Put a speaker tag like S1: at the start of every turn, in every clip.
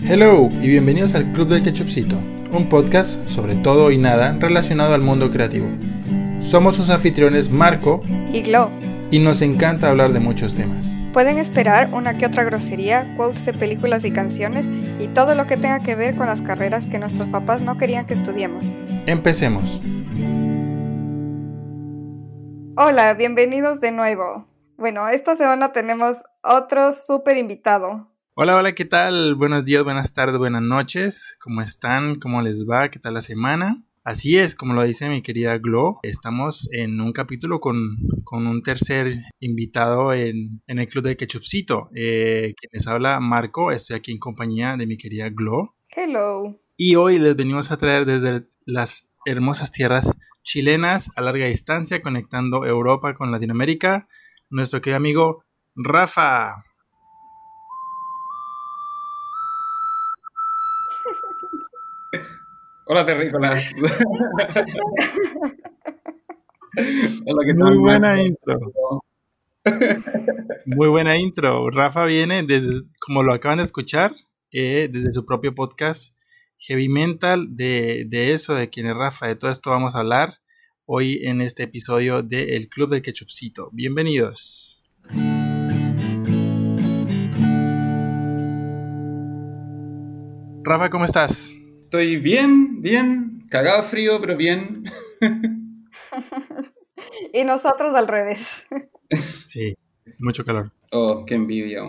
S1: Hello y bienvenidos al Club del Ketchupcito, un podcast sobre todo y nada relacionado al mundo creativo. Somos sus anfitriones Marco
S2: y Glo.
S1: Y nos encanta hablar de muchos temas.
S2: Pueden esperar una que otra grosería, quotes de películas y canciones y todo lo que tenga que ver con las carreras que nuestros papás no querían que estudiemos.
S1: Empecemos.
S2: Hola, bienvenidos de nuevo. Bueno, esta semana tenemos otro súper invitado.
S1: Hola, hola, ¿qué tal? Buenos días, buenas tardes, buenas noches. ¿Cómo están? ¿Cómo les va? ¿Qué tal la semana? Así es, como lo dice mi querida Glo, estamos en un capítulo con, un tercer invitado en, el Club de Ketchupcito. Eh, quien les habla, Marco, estoy aquí en compañía de mi querida Glo.
S2: Hello.
S1: Y hoy les venimos a traer desde las hermosas tierras chilenas a larga distancia, conectando Europa con Latinoamérica, nuestro querido amigo Rafa.
S3: Hola, terrícolas.
S1: Hola, ¿qué tal? Muy buena intro. Muy buena intro. Rafa viene desde, como lo acaban de escuchar, eh, desde su propio podcast Heavy Mental, de, de, eso, de quién es Rafa, de todo esto vamos a hablar hoy en este episodio de El Club del Ketchupcito. Bienvenidos. Rafa, ¿cómo estás?
S3: Estoy bien, bien, cagado frío, pero bien.
S2: y nosotros al revés.
S1: sí, mucho calor.
S3: Oh, qué envidia,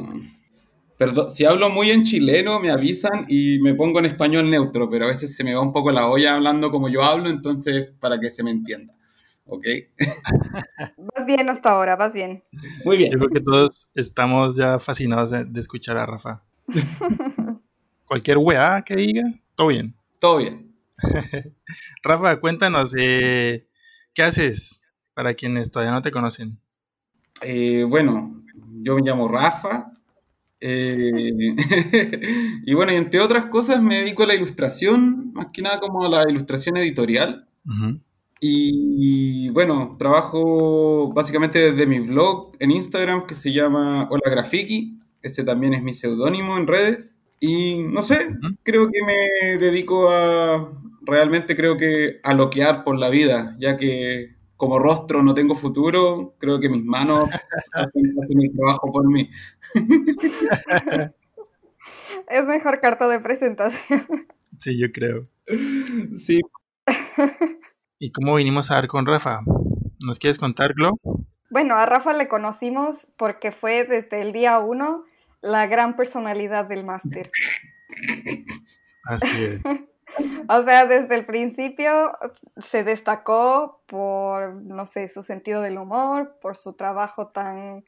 S3: Perdón, si hablo muy en chileno me avisan y me pongo en español neutro, pero a veces se me va un poco la olla hablando como yo hablo, entonces para que se me entienda. ¿Ok?
S2: vas bien hasta ahora, vas bien.
S1: Muy bien. Yo creo que todos estamos ya fascinados de escuchar a Rafa. Cualquier weá que diga, todo bien.
S3: Todo bien.
S1: Rafa, cuéntanos, eh, ¿qué haces para quienes todavía no te conocen?
S3: Eh, bueno, yo me llamo Rafa. Eh, y bueno, y entre otras cosas me dedico a la ilustración, más que nada como a la ilustración editorial. Y bueno, trabajo básicamente desde mi blog en Instagram que se llama Hola Grafiki. Ese también es mi seudónimo en redes. Y no sé, creo que me dedico a, realmente creo que a loquear por la vida, ya que como rostro no tengo futuro, creo que mis manos hacen, el trabajo por mí.
S2: Es mejor carta de presentación.
S1: Sí, yo creo.
S3: Sí.
S1: ¿Y cómo vinimos a ver con Rafa? ¿Nos quieres contar, Glo?
S2: Bueno, a Rafa le conocimos porque fue desde el día uno la gran personalidad del máster.
S1: Así es.
S2: o sea, desde el principio se destacó por, no sé, su sentido del humor, por su trabajo tan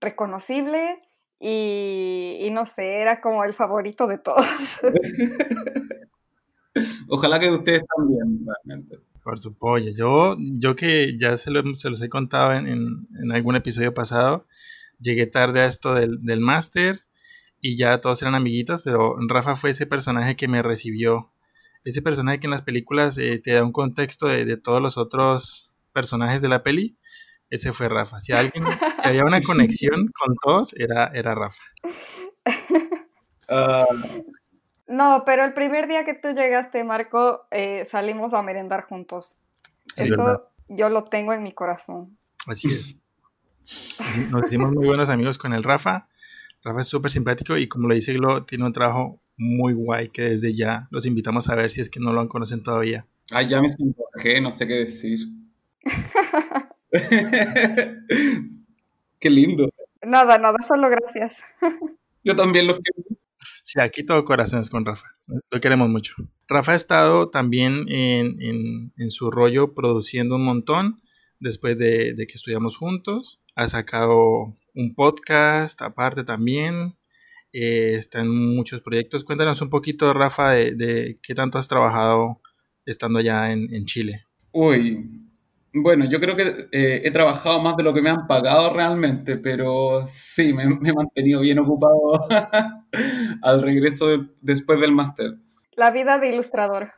S2: reconocible y, no sé, era como el favorito de todos.
S3: Ojalá que ustedes también, realmente.
S1: Por supuesto. Yo, yo que ya se, se los he contado en, en, algún episodio pasado, llegué tarde a esto del, del máster y ya todos eran amiguitos, pero Rafa fue ese personaje que me recibió. Ese personaje que en las películas eh, te da un contexto de, todos los otros personajes de la peli. Ese fue Rafa. Si alguien, si había una conexión con todos, era, era Rafa.
S2: Ah. No, pero el primer día que tú llegaste, Marco, eh, salimos a merendar juntos. Eso yo lo tengo en mi corazón.
S1: Así es. Nos hicimos muy buenos amigos con el Rafa. Rafa es súper simpático y como lo dice Glo, tiene un trabajo muy guay que desde ya los invitamos a ver si es que no lo conocen todavía.
S3: Ay, ya me sonrojé, no sé qué decir. qué lindo.
S2: Nada, nada, solo gracias.
S3: Yo también lo quiero.
S1: Sí, aquí todo corazones con Rafa. Lo queremos mucho. Rafa ha estado también en, en su rollo produciendo un montón después de, que estudiamos juntos. Ha sacado un podcast aparte también. Eh, está en muchos proyectos. Cuéntanos un poquito, Rafa, de, qué tanto has trabajado estando allá en, Chile.
S3: Uy, bueno, yo creo que eh, he trabajado más de lo que me han pagado realmente, pero sí, me, he mantenido bien ocupado al regreso después del máster.
S2: La vida de ilustrador.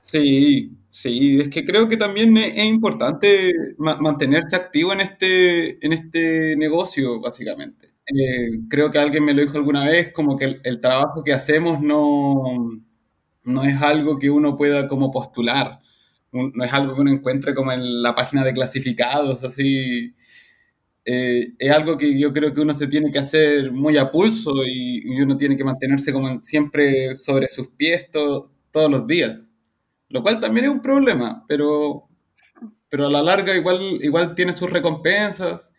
S3: Sí, sí, es que creo que también es, importante mantenerse activo en este, en este negocio, básicamente. Eh, creo que alguien me lo dijo alguna vez, como que el, el trabajo que hacemos no, no es algo que uno pueda como postular, Un- no es algo que uno encuentre como en la página de clasificados, así. Eh, es algo que yo creo que uno se tiene que hacer muy a pulso y, y uno tiene que mantenerse como siempre sobre sus pies to- todos los días, lo cual también es un problema, pero, pero a la larga igual, igual tiene sus recompensas.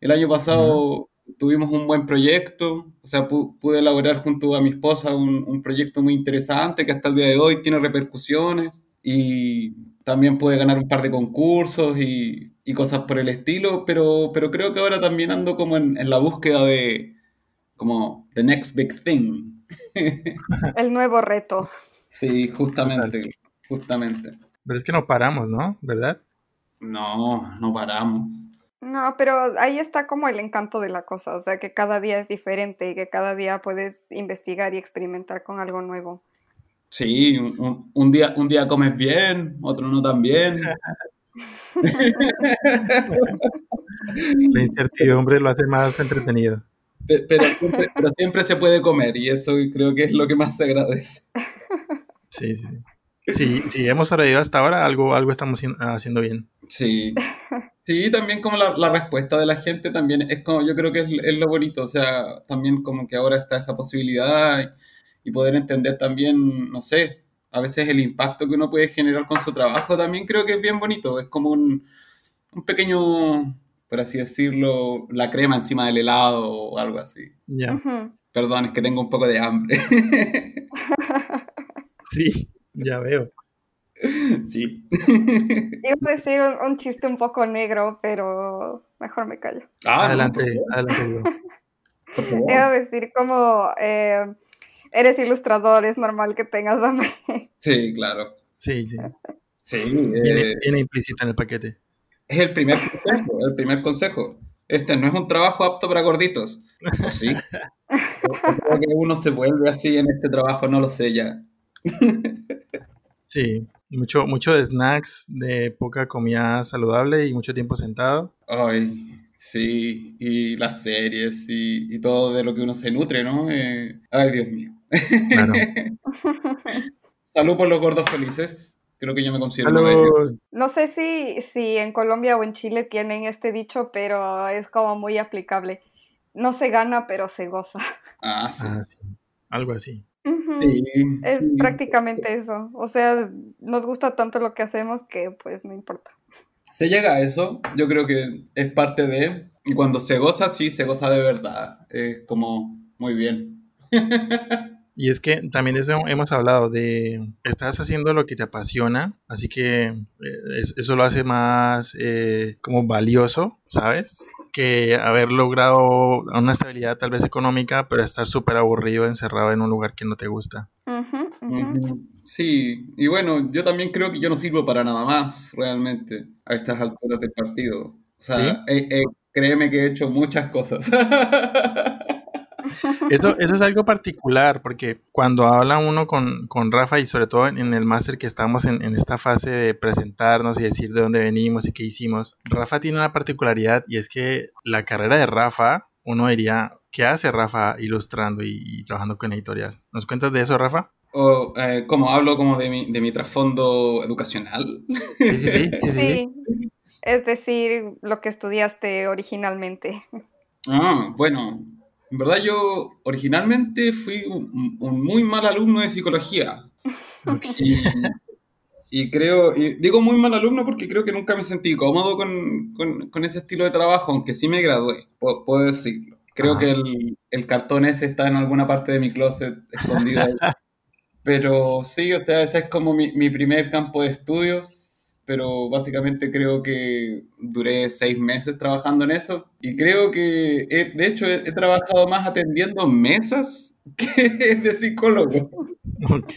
S3: El año pasado tuvimos un buen proyecto, o sea, pu- pude elaborar junto a mi esposa un, un proyecto muy interesante que hasta el día de hoy tiene repercusiones y también pude ganar un par de concursos y, y cosas por el estilo, pero, pero creo que ahora también ando como en, en la búsqueda de como the next big thing.
S2: El nuevo reto.
S3: Sí, justamente, justamente.
S1: Pero es que no paramos, ¿no? ¿Verdad?
S3: No, no paramos.
S2: No, pero ahí está como el encanto de la cosa, o sea, que cada día es diferente y que cada día puedes investigar y experimentar con algo nuevo.
S3: Sí, un, día, un día comes bien, otro no tan bien.
S1: La incertidumbre lo hace más entretenido.
S3: Pe- Pero siempre, pero siempre se puede comer y eso creo que es lo que más se agradece.
S1: Sí, sí, sí. Si, si hemos sobrevivido hasta ahora, algo, algo estamos haciendo bien.
S3: Sí. Sí, también como la, la respuesta de la gente también es como, yo creo que es, es lo bonito, o sea, también como que ahora está esa posibilidad y, y poder entender también, no sé, a veces el impacto que uno puede generar con su trabajo también creo que es bien bonito, es como un, un pequeño, por así decirlo, la crema encima del helado o algo así.
S1: Ya.
S2: Ujú.
S3: Perdón, es que tengo un poco de hambre.
S1: Sí, ya veo.
S3: Sí.
S2: Iba a decir un, un chiste un poco negro, pero mejor me callo.
S3: Ah,
S1: adelante, adelante.
S2: Iba a decir como eh, eres ilustrador, es normal que tengas hambre.
S3: Sí, claro.
S1: Sí, sí.
S3: Sí,
S1: Viene,
S3: eh,
S1: viene implícita en el paquete.
S3: es el primer consejo, el primer consejo. Este no es un trabajo apto para gorditos. ¿O sí? Creo que uno se vuelve así en este trabajo, no lo sé ya.
S1: Sí, mucho, mucho de snacks, de poca comida saludable y mucho tiempo sentado.
S3: Ay, sí, y las series y, y todo de lo que uno se nutre, ¿no? Eh, ay, Dios mío.
S1: Claro.
S3: Salud por los gordos felices. Creo que yo me considero uno de ellos.
S1: Salud.
S2: No sé si, si en Colombia o en Chile tienen este dicho, pero es como muy aplicable. No se gana, pero se goza.
S3: Ah, sí.
S1: Ah, sí. Algo así.
S3: Sí,
S2: Es
S3: sí.
S2: prácticamente eso. O sea, nos gusta tanto lo que hacemos que pues no importa.
S3: Se llega a eso, yo creo que es parte de, y cuando se goza, sí, se goza de verdad, es como muy bien.
S1: Y es que también eso hemos hablado, de estás haciendo lo que te apasiona, así que eh, es- eso lo hace más eh, como valioso, ¿sabes? Que haber logrado una estabilidad tal vez económica, pero estar súper aburrido, encerrado en un lugar que no te gusta.
S2: Ujú, ujú.
S3: Ujú. Sí, y bueno, yo también creo que yo no sirvo para nada más, realmente, a estas alturas del partido. O sea,
S1: ¿Sí?
S3: eh, eh, créeme que he hecho muchas cosas.
S1: Eso, eso es algo particular, porque cuando habla uno con, con Rafa y sobre todo en, en el máster que estamos en, en esta fase de presentarnos y decir de dónde venimos y qué hicimos, Rafa tiene una particularidad y es que la carrera de Rafa, uno diría, ¿qué hace Rafa ilustrando y, y trabajando con editorial? ¿Nos cuentas de eso, Rafa?
S3: O eh, como hablo como de mi, de mi trasfondo educacional.
S1: Sí, sí, sí. sí, sí, sí.
S2: Sí, es decir, lo que estudiaste originalmente.
S3: Ah, bueno, en verdad yo originalmente fui un, un muy mal alumno de psicología. Y, y creo, y digo muy mal alumno porque creo que nunca me sentí cómodo con, con- con ese estilo de trabajo, aunque sí me gradué, puedo, puedo decirlo. Creo
S1: Ajá.
S3: que el, el cartón ese está en alguna parte de mi closet escondido ahí. Pero sí, o sea, ese es como mi, mi primer campo de estudios, pero básicamente creo que duré seis meses trabajando en eso y creo que, he- de hecho, he, he trabajado más atendiendo mesas que de psicólogo.
S1: Ok.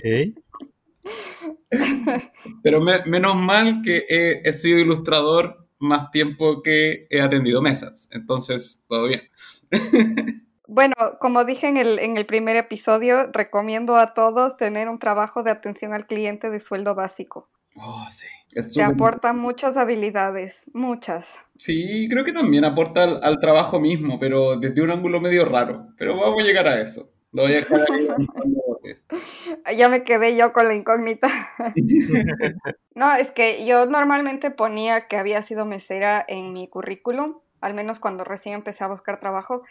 S3: Pero me- menos mal que he, he sido ilustrador más tiempo que he atendido mesas, entonces todo bien.
S2: Bueno, como dije en el, en el primer episodio, recomiendo a todos tener un trabajo de atención al cliente de sueldo básico.
S3: Oh, sí.
S2: Te aporta muchas habilidades, muchas.
S3: Sí, creo que también aporta al, trabajo mismo, pero desde un ángulo medio raro. Pero vamos a llegar a eso. Lo voy a dejar
S2: ya me quedé yo con la incógnita. no, es que yo normalmente ponía que había sido mesera en mi currículum, al menos cuando recién empecé a buscar trabajo,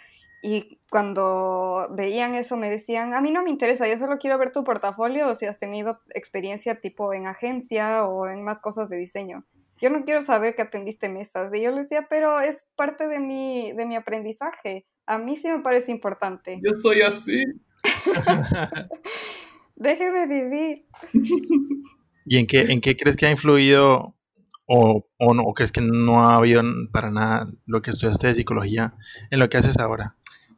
S2: y cuando veían eso me decían, a mí no me interesa, yo solo quiero ver tu portafolio o si has tenido experiencia tipo en agencia o en más cosas de diseño. Yo no quiero saber que atendiste mesas. Y yo les decía, pero es parte de mi, de mi aprendizaje. A mí sí me parece importante.
S3: Yo soy así.
S2: Déjeme vivir.
S1: ¿Y en qué, en qué crees que ha influido o, o, no, o crees que no ha habido para nada lo que estudiaste de psicología en lo que haces ahora?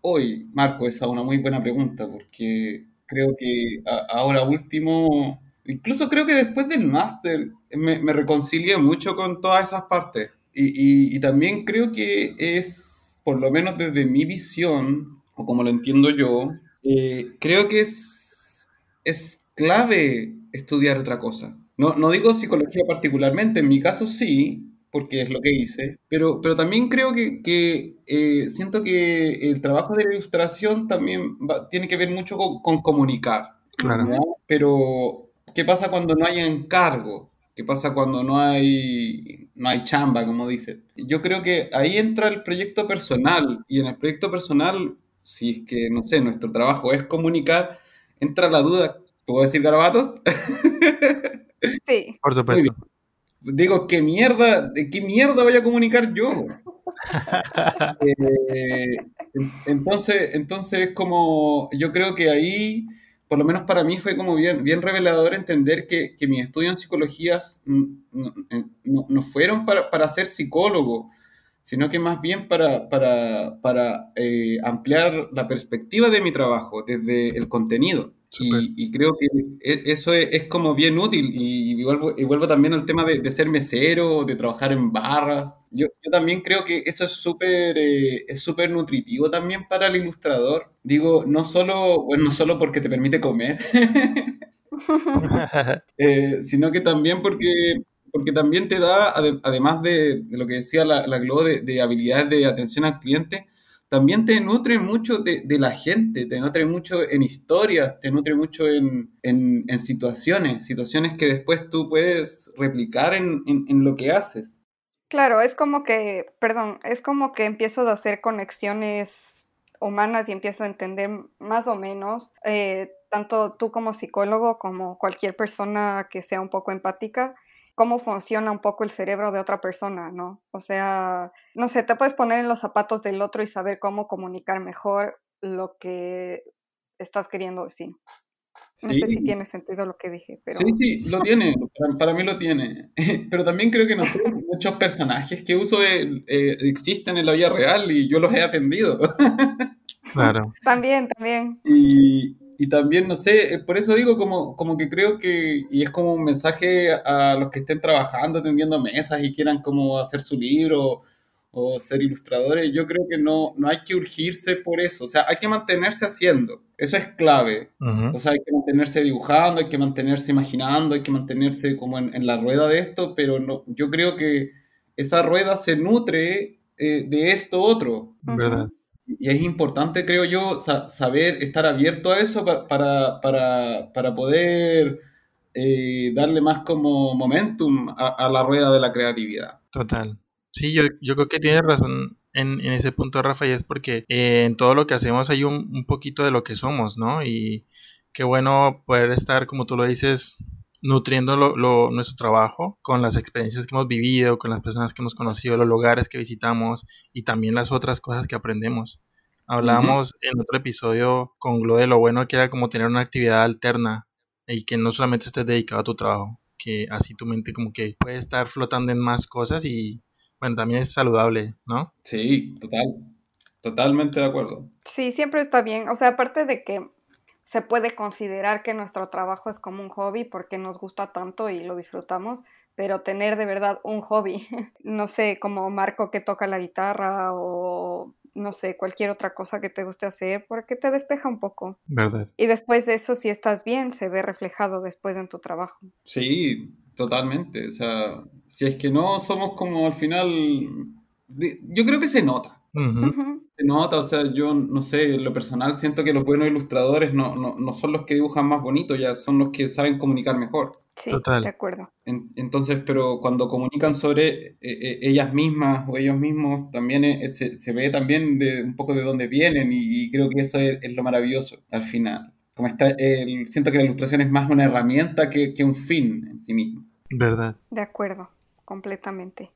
S3: Hoy, Marco, esa es una muy buena pregunta, porque creo que ahora último, incluso creo que después del máster, me, me, reconcilié mucho con todas esas partes. Y, y, también creo que es, por lo menos desde mi visión, o como lo entiendo yo, eh, creo que es, es clave estudiar otra cosa. No, no digo psicología particularmente, en mi caso sí, porque es lo que hice, pero, pero también creo que, eh, siento que el trabajo de la ilustración también tiene que ver mucho con, comunicar. Claro. Pero, ¿qué pasa cuando no hay encargo? ¿Qué pasa cuando no hay, no hay chamba, como dicen? Yo creo que ahí entra el proyecto personal y en el proyecto personal, si es que, no sé, nuestro trabajo es comunicar, entra la duda, ¿puedo decir garabatos?
S1: Sí. Por supuesto
S3: digo, ¿qué mierda, de qué mierda voy a comunicar yo? Eh, entonces, entonces, como yo creo que ahí, por lo menos para mí, fue como bien, bien revelador entender que, que mis estudios en psicología no, fueron para, para, ser psicólogo, sino que más bien para, para, para eh, ampliar la perspectiva de mi trabajo desde el contenido. Y, creo que e, eso es, como bien útil. Y, vuelvo, y vuelvo también al tema de, ser mesero, de trabajar en barras. Yo, yo también creo que eso es súper eh, es súper nutritivo también para el ilustrador. Digo, no solo, bueno, no solo porque te permite comer, eh, sino que también porque, porque también te da, además de, lo que decía la, la Glo, de, de habilidades de atención al cliente, también te nutre mucho de, la gente, te nutre mucho en historias, te nutre mucho en, situaciones, situaciones que después tú puedes replicar en, lo que haces.
S2: Claro, es como que, perdón, es como que empiezas a hacer conexiones humanas y empiezas a entender más o menos, eh, tanto tú como psicólogo como cualquier persona que sea un poco empática, cómo funciona un poco el cerebro de otra persona, ¿no? O sea, no sé, te puedes poner en los zapatos del otro y saber cómo comunicar mejor lo que estás queriendo decir. No sé si tiene sentido lo que dije, pero...
S3: Sí, sí, lo tiene, para, mí lo tiene. Pero también creo que no sé, muchos personajes que uso eh, existen en la vida real y yo los he atendido.
S1: Claro.
S2: También, también.
S3: Y, y también, no sé, eh, por eso digo como, como que creo que, y es como un mensaje a los que estén trabajando, atendiendo mesas y quieran como hacer su libro o ser ilustradores, yo creo que no, no hay que urgirse por eso, o sea, hay que mantenerse haciendo, eso es clave, o sea, hay que mantenerse dibujando, hay que mantenerse imaginando, hay que mantenerse como en, la rueda de esto, pero no, yo creo que esa rueda se nutre eh, de esto otro.
S1: ¿Verdad?
S3: Y es importante, creo yo, saber estar abierto a eso para, para, para, poder eh, darle más como momentum a, la rueda de la creatividad.
S1: Total. Sí, yo, yo creo que tienes razón en, en, ese punto, Rafa, y es porque eh, en todo lo que hacemos hay un, un poquito de lo que somos, ¿no? Y qué bueno poder estar, como tú lo dices, nutriendo lo, nuestro trabajo con las experiencias que hemos vivido, con las personas que hemos conocido, los lugares que visitamos y también las otras cosas que aprendemos. Hablábamos en otro episodio con Glo de lo bueno que era como tener una actividad alterna y que no solamente estés dedicado a tu trabajo, que así tu mente como que puede estar flotando en más cosas y bueno, también es saludable, ¿no?
S3: Sí, total, totalmente de acuerdo.
S2: Sí, siempre está bien, o sea, aparte de que se puede considerar que nuestro trabajo es como un hobby porque nos gusta tanto y lo disfrutamos, pero tener de verdad un hobby, no sé, como Marco que toca la guitarra o no sé, cualquier otra cosa que te guste hacer, porque te despeja un poco.
S1: Verdad.
S2: Y después de eso, si estás bien, se ve reflejado después en tu trabajo.
S3: Sí, totalmente. O sea, si es que no somos como al final, yo creo que se nota. Se nota, o sea, yo no sé, en lo personal siento que los buenos ilustradores no, no, no son los que dibujan más bonito, ya son los que saben comunicar mejor.
S2: Sí, de acuerdo.
S3: entonces, pero cuando comunican sobre eh, eh, ellas mismas o ellos mismos, también se, se, ve también de, un poco de dónde vienen y, creo que eso es, lo maravilloso al final. Como está, el, siento que la ilustración es más una herramienta que, que un fin en sí mismo.
S1: ¿Verdad?
S2: De acuerdo, completamente.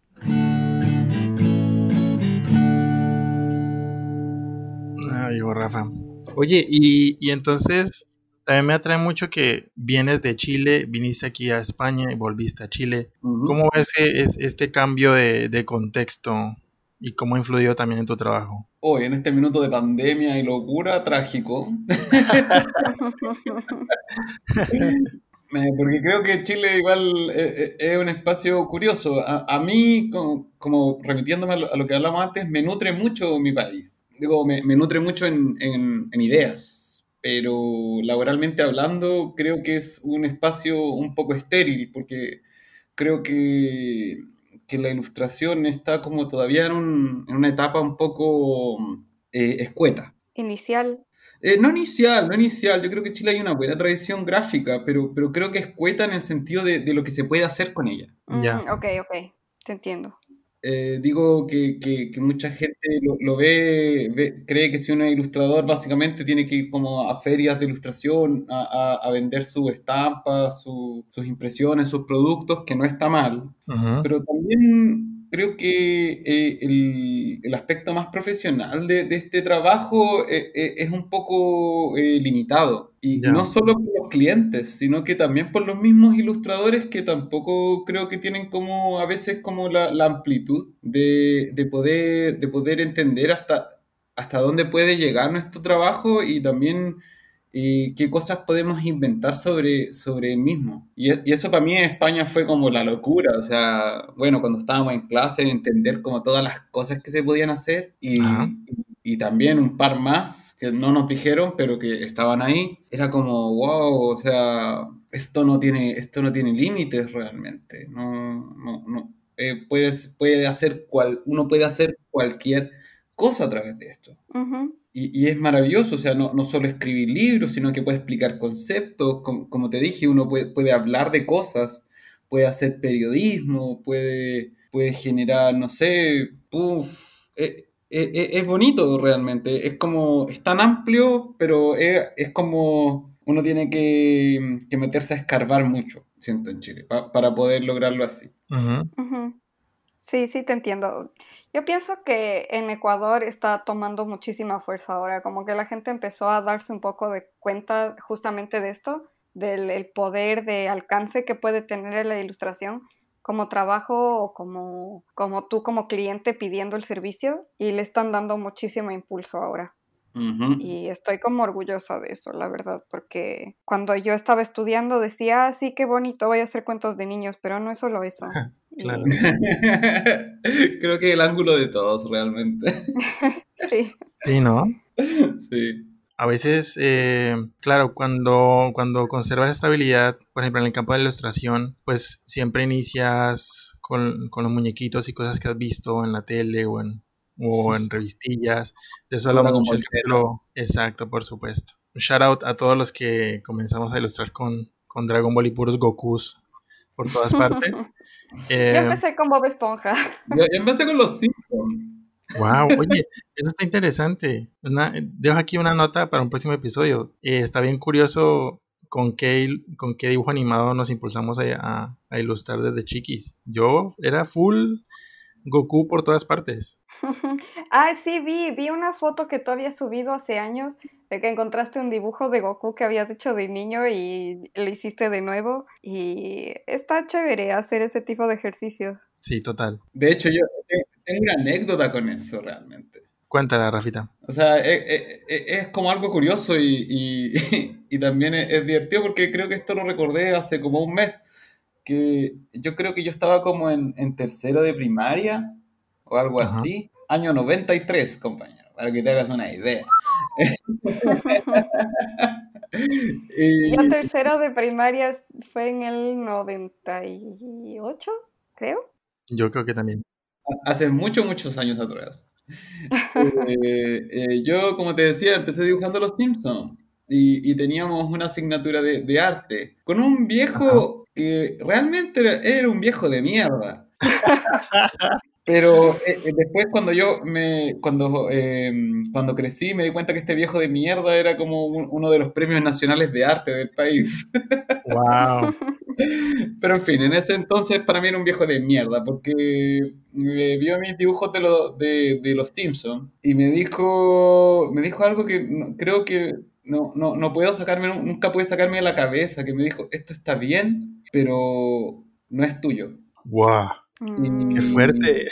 S1: Ah, llegó Rafa. Oye, y, y entonces también me atrae mucho que vienes de Chile, viniste aquí a España y volviste a Chile. ¿Cómo ves este cambio de, contexto y cómo ha influido también en tu trabajo?
S3: Hoy, en este minuto de pandemia y locura, trágico. Porque creo que Chile igual eh, eh, es, un espacio curioso. A, mí, como, remitiéndome a lo que hablamos antes, me nutre mucho mi país. Digo, me, nutre mucho en ideas pero laboralmente hablando creo que es un espacio un poco estéril porque creo que, la ilustración está como todavía en, una etapa un poco eh, escueta.
S2: Inicial.
S3: Eh, no inicial, no inicial. Yo creo que en Chile hay una buena tradición gráfica, pero, pero creo que escueta en el sentido de, lo que se puede hacer con ella.
S2: ya. Ok, ok, te entiendo.
S3: Eh, digo que, que, mucha gente lo, ve, cree que si uno es ilustrador básicamente tiene que ir como a ferias de ilustración a, a, vender sus estampas, sus impresiones, sus productos, que no está mal, pero también creo que eh, el, aspecto más profesional de, este trabajo eh, eh, es un poco limitado. Y no solo por los clientes, sino que también por los mismos ilustradores que tampoco creo que tienen como a veces como la, amplitud de, poder, de poder entender hasta, hasta dónde puede llegar nuestro trabajo y también y qué cosas podemos inventar sobre, sobre el mismo. Y, y, eso para mí en España fue como la locura, o sea, bueno, cuando estábamos en clase, entender como todas las cosas que se podían hacer y, y, también un par más que no nos dijeron, pero que estaban ahí, era como, wow, o sea, esto no tiene, esto no tiene límites realmente, no, no, no. Eh, puedes, puede hacer cual, uno puede hacer cualquier cosa a través de esto. Y, es maravilloso, o sea, no, no, solo escribir libros, sino que puede explicar conceptos, como, te dije, uno puede, puede, hablar de cosas, puede hacer periodismo, puede, puede generar, no sé, uf, e, e, e, es, bonito realmente, es como, es tan amplio, pero es, como uno tiene que, meterse a escarbar mucho, siento, en Chile, para poder lograrlo así.
S2: Sí, sí, te entiendo. Yo pienso que en Ecuador está tomando muchísima fuerza ahora, como que la gente empezó a darse un poco de cuenta justamente de esto, del poder de alcance que puede tener la ilustración como trabajo o como, como tú como cliente pidiendo el servicio y le están dando muchísimo impulso ahora. Y estoy como orgullosa de esto, la verdad, porque cuando yo estaba estudiando decía, ah, sí, qué bonito, voy a hacer cuentos de niños, pero no es solo eso.
S3: Claro. Creo que el ángulo de todos, realmente.
S2: sí.
S1: Sí, ¿no?
S3: Sí.
S1: A veces, eh, claro, cuando, cuando conservas estabilidad, por ejemplo, en el campo de ilustración, pues siempre inicias con, con los muñequitos y cosas que has visto en la tele o en, o en revistillas. De eso hablamos mucho Exacto, por supuesto. Un shout out a todos los que comenzamos a ilustrar con, con Dragon Ball y puros Gokus por todas partes.
S2: yo eh, empecé con Bob Esponja.
S3: Yo, empecé con los Simpsons.
S1: Wow, oye, eso está interesante. dejo aquí una nota para un próximo episodio. Eh, está bien curioso con qué, con qué dibujo animado nos impulsamos a, a, ilustrar desde chiquis. Yo era full Goku por todas partes.
S2: ah, sí, vi, vi una foto que tú habías subido hace años de que encontraste un dibujo de Goku que habías hecho de niño y lo hiciste de nuevo. Y está chévere hacer ese tipo de ejercicio.
S1: Sí, total.
S3: De hecho, yo tengo una anécdota con eso realmente.
S1: Cuéntala, Rafita.
S3: O sea, es, como algo curioso y, y, también es, divertido porque creo que esto lo recordé hace como un mes. Que yo creo que yo estaba como en, en tercero de primaria o algo así. Año 93, compañero, para que te hagas una idea.
S2: Yo tercero de primaria fue en el 98, creo.
S1: Yo creo que también.
S3: Hace muchos, muchos años atrás. Eh, eh, yo, como te decía, empecé dibujando Los Simpsons y, teníamos una asignatura de, arte con un viejo que realmente era, un viejo de mierda. Pero eh, después cuando yo me cuando em, cuando crecí me di cuenta que este viejo de mierda era como uno de los premios nacionales de arte del país.
S1: Wow.
S3: Pero en fin, en ese entonces para mí era un viejo de mierda, porque me vio mis dibujos de, de, los Simpsons y me dijo, me dijo algo que creo que no, no, no puedo sacarme, nunca puede sacarme de la cabeza, que me dijo, esto está bien, pero no es tuyo.
S1: ¡Wow! ¡Qué fuerte!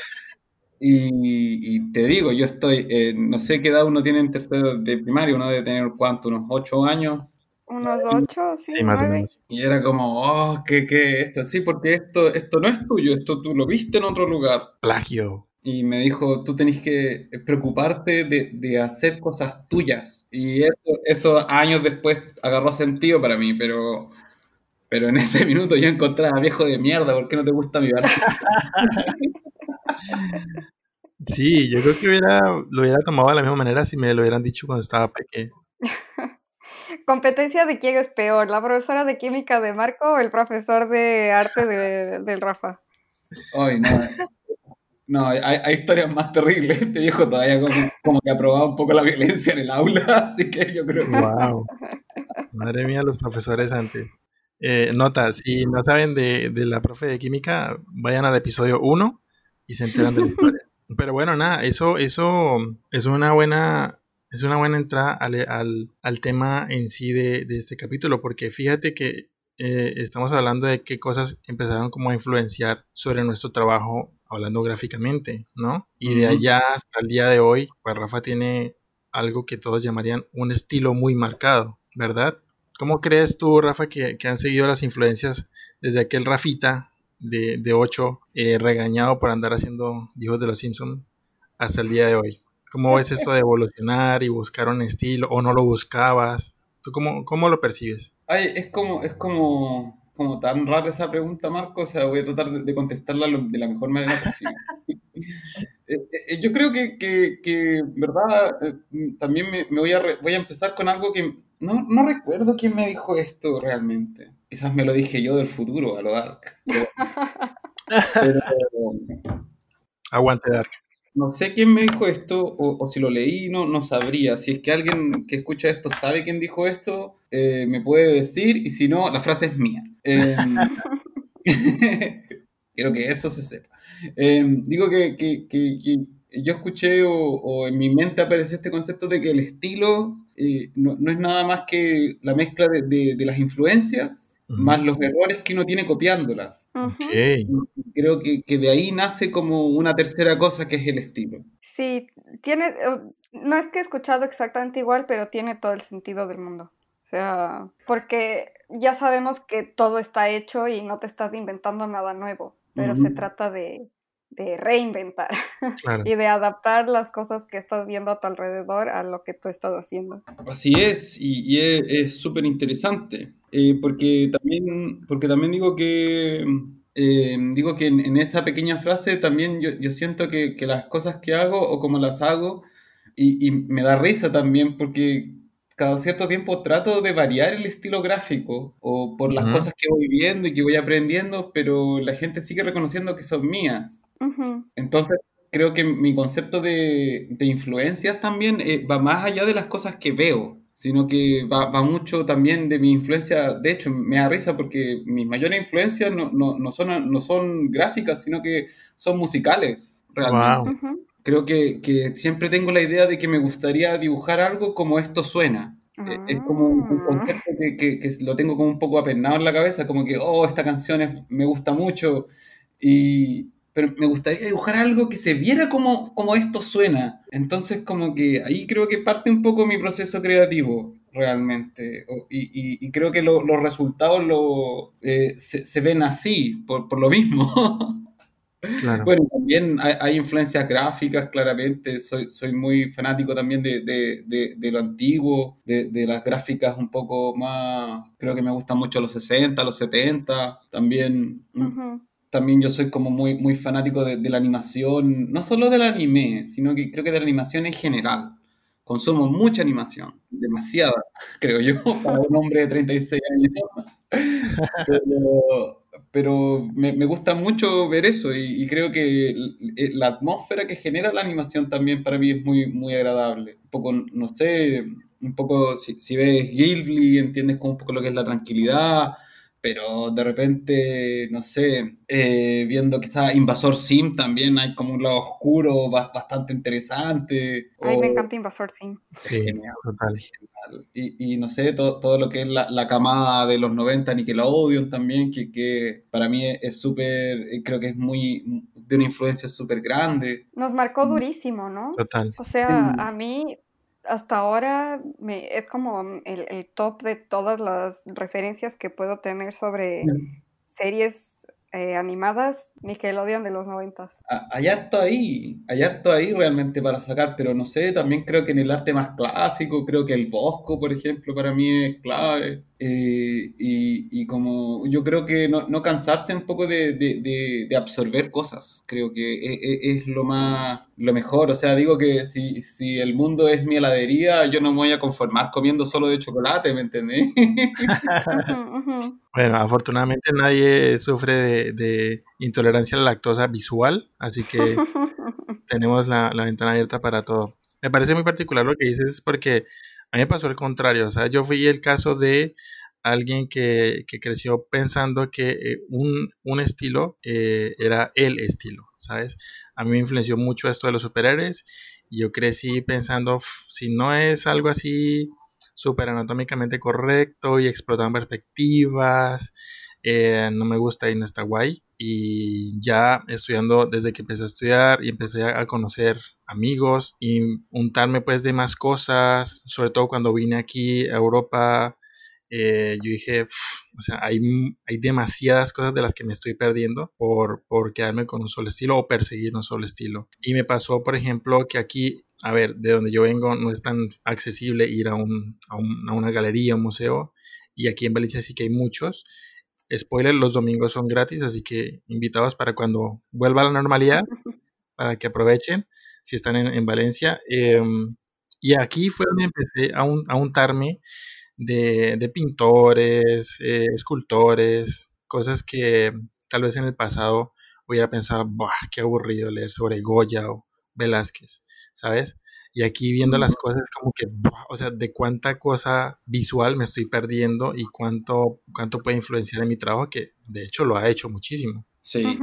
S3: Y, te digo, yo estoy, no sé qué edad uno tiene en tercero de primaria, uno debe tener cuánto, unos ocho años,
S2: unos ocho, sí, más o menos.
S3: Y era como, oh, ¿qué, qué esto? Sí, porque esto, esto no es tuyo, esto tú lo viste en otro lugar.
S1: Plagio.
S3: Y me dijo, tú tenés que preocuparte de, de hacer cosas tuyas. Y eso, eso años después agarró sentido para mí, pero, pero en ese minuto yo encontraba viejo de mierda, ¿por qué no te gusta mi arte?
S1: sí, yo creo que hubiera, lo hubiera tomado de la misma manera si me lo hubieran dicho cuando estaba pequeño.
S2: Competencia de quién es peor, la profesora de química de Marco o el profesor de arte de, del Rafa.
S3: Ay, no. No, hay, historias más terribles. Este viejo todavía como, que ha probado un poco la violencia en el aula, así que yo creo que...
S1: Wow. Madre mía, los profesores antes. Eh, nota, si no saben de, de, la profe de química, vayan al episodio 1 y se enteran de la historia. Pero bueno, nada, eso, eso es una buena es una buena entrada al, al, tema en sí de, de, este capítulo, porque fíjate que eh, estamos hablando de qué cosas empezaron como a influenciar sobre nuestro trabajo hablando gráficamente, ¿no? Y de allá hasta el día de hoy, pues Rafa tiene algo que todos llamarían un estilo muy marcado, ¿verdad? ¿Cómo crees tú, Rafa, que, que han seguido las influencias desde aquel Rafita de, de 8 eh, regañado por andar haciendo hijos de los Simpsons hasta el día de hoy? ¿Cómo ves esto de evolucionar y buscar un estilo o no lo buscabas? ¿Tú cómo, cómo lo percibes?
S3: Ay, es como, es como, como tan rara esa pregunta, Marco, o sea, voy a tratar de, contestarla de la mejor manera posible. Eh, eh, yo creo que, que, que verdad, eh, también me, me, voy, a voy a empezar con algo que no, no recuerdo quién me dijo esto realmente. Quizás me lo dije yo del futuro, a lo Dark.
S1: Pero, Aguante Dark.
S3: No sé quién me dijo esto, o, si lo leí, no, no sabría. Si es que alguien que escucha esto sabe quién dijo esto, eh, me puede decir, y si no, la frase es mía. Quiero que eso se sepa. Em, digo que, yo escuché o, en mi mente apareció este concepto de que el estilo eh, no, es nada más que la mezcla de las influencias más los errores que uno tiene copiándolas. Creo que, que, de ahí nace como una tercera cosa que es el estilo.
S2: Sí, tiene, no es que he escuchado exactamente igual, pero tiene todo el sentido del mundo. O sea, porque ya sabemos que todo está hecho y no te estás inventando nada nuevo, pero se trata de, de reinventar y de adaptar las cosas que estás viendo a tu alrededor a lo que tú estás haciendo.
S3: Así es, y, es súper interesante, eh, porque, también, porque también digo que, eh, digo que en, esa pequeña frase también yo, yo siento que, que, las cosas que hago o como las hago, y, y me da risa también porque cada cierto tiempo trato de variar el estilo gráfico o por las cosas que voy viendo y que voy aprendiendo, pero la gente sigue reconociendo que son mías. Entonces, creo que mi concepto de, de influencias también eh, va más allá de las cosas que veo, sino que va, va, mucho también de mi influencia. De hecho, me da risa porque mis mayores influencias no, no, no son, no son gráficas, sino que son musicales, realmente. Creo que, que, siempre tengo la idea de que me gustaría dibujar algo como esto suena. E, es como un, ah. concepto que, que, que, lo tengo como un poco apernado en la cabeza, como que, oh, esta canción me gusta mucho. Y, pero me gustaría dibujar algo que se viera como, como esto suena. Entonces, como que ahí creo que parte un poco mi proceso creativo, realmente. Y, y, creo que los resultados lo, eh, se, se, ven así, por, por lo mismo. Bueno, también hay, influencias gráficas, claramente. Soy, soy muy fanático también de, de, de, lo antiguo, de, las gráficas un poco más. Creo que me gustan mucho los 60, los 70. También. También yo soy como muy, muy fanático de, la animación, no solo del anime, sino que creo que de la animación en general. Consumo mucha animación, demasiada, creo yo, para un hombre de 36 años. Pero, pero me, me, gusta mucho ver eso y, creo que la atmósfera que genera la animación también para mí es muy, muy agradable. Un poco, no sé, un poco, si, si ves Ghibli, entiendes como un poco lo que es la tranquilidad, pero de repente, no sé, eh, viendo quizás Invasor Sim también hay como un lado oscuro bastante interesante.
S2: A mí me encanta Invasor Sim.
S1: Sí, total.
S3: Y, y, no sé, todo, todo lo que es la, la, camada de los 90, Nickelodeon también, que, que para mí es súper, eh, creo que es muy, de una influencia súper grande.
S2: Nos marcó mm. durísimo, ¿no?
S1: Total.
S2: O sea, a mí hasta ahora me, es como el, el, top de todas las referencias que puedo tener sobre series eh, animadas Nickelodeon de los noventas.
S3: Hay harto ahí, hay harto ahí realmente para sacar, pero no sé, también creo que en el arte más clásico, creo que el Bosco, por ejemplo, para mí es clave. Eh, y, como yo creo que no, no cansarse un poco de, de, de, absorber cosas, creo que es, e, es, lo más, lo mejor. O sea, digo que si, si el mundo es mi heladería, yo no me voy a conformar comiendo solo de chocolate, ¿me entendés?
S1: bueno, afortunadamente nadie sufre de intolerancia a la lactosa visual, así que tenemos la, ventana abierta para todo. Me parece muy particular lo que dices porque a mí me pasó el contrario, o sea, yo fui el caso de alguien que, creció pensando que eh, un, estilo eh, era el estilo, ¿sabes? A mí me influenció mucho esto de los superhéroes y yo crecí pensando, si no es algo así súper anatómicamente correcto y explotando perspectivas, eh, no me gusta y no está guay. Y ya estudiando, desde que empecé a estudiar y empecé a conocer amigos y untarme pues de más cosas, sobre todo cuando vine aquí a Europa, eh, yo dije, o sea, hay, hay demasiadas cosas de las que me estoy perdiendo por, por quedarme con un solo estilo o perseguir un solo estilo. Y me pasó, por ejemplo, que aquí, a ver, de donde yo vengo no es tan accesible ir a, un, a, un, a una galería, un museo, y aquí en Belice sí que hay muchos. Spoiler, los domingos son gratis, así que invitados para cuando vuelva a la normalidad, para que aprovechen si están en, Valencia. Em, y aquí fue donde empecé a, un, a untarme de, de pintores, eh, escultores, cosas que tal vez en el pasado hubiera pensado, ¡buah, qué aburrido leer sobre Goya o Velázquez! ¿Sabes? Y aquí viendo las cosas como que, o sea, de cuánta cosa visual me estoy perdiendo y cuánto, cuánto puede influenciar en mi trabajo, que de hecho lo ha hecho muchísimo.
S3: Sí,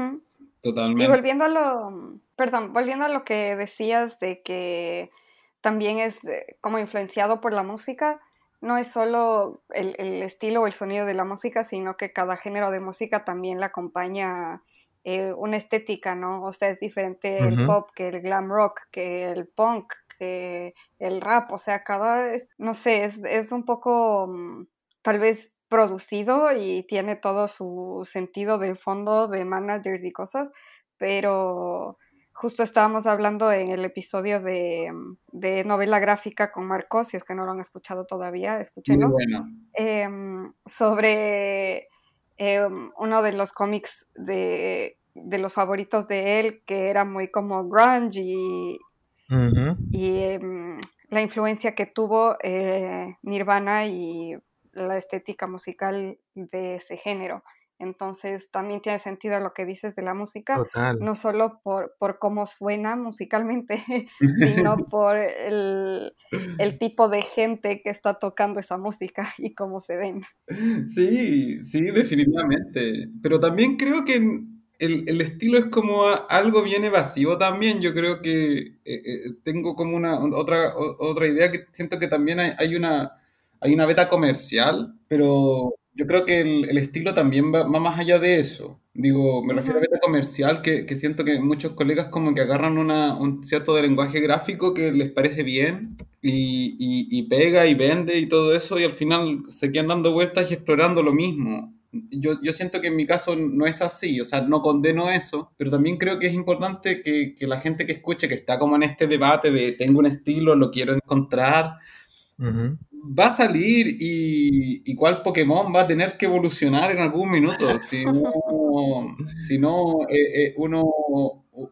S3: totalmente.
S2: Y volviendo a lo, perdón, volviendo a lo que decías de que también es eh, como influenciado por la música, no es solo el, el estilo o el sonido de la música, sino que cada género de música también le acompaña eh, una estética, ¿no? O sea, es diferente el pop que el glam rock, que el punk, el rap, o sea, cada, no sé, es, es un poco mm, tal vez producido y tiene todo su sentido de fondo de managers y cosas, pero justo estábamos hablando en el episodio de, mm, de novela gráfica con Marcos, si es que no lo han escuchado todavía, escúchenlo,
S3: bueno.
S2: Em, sobre em, uno de los cómics de, de los favoritos de él, que era muy como grunge y, y em, la influencia que tuvo eh, Nirvana y la estética musical de ese género. Entonces también tiene sentido lo que dices de la música, no solo por, por, cómo suena musicalmente, sino por el, el, tipo de gente que está tocando esa música y cómo se ven.
S3: Sí, sí, definitivamente. Pero también creo que el, estilo es como algo bien evasivo también. Yo creo que eh, eh, tengo como una otra, otra idea que siento que también hay, una, hay una beta comercial, pero yo creo que el, estilo también va, más allá de eso. Digo, me refiero a beta comercial, que, siento que muchos colegas como que agarran una, un cierto de lenguaje gráfico que les parece bien y, y pega y vende y todo eso y al final se quedan dando vueltas y explorando lo mismo. Yo, yo, siento que en mi caso no es así, o sea, no condeno eso, pero también creo que es importante que, que la gente que escuche, que está como en este debate de tengo un estilo, lo quiero encontrar, va a salir y, y, cuál Pokémon va a tener que evolucionar en algún minuto, si no, si no eh, eh, uno,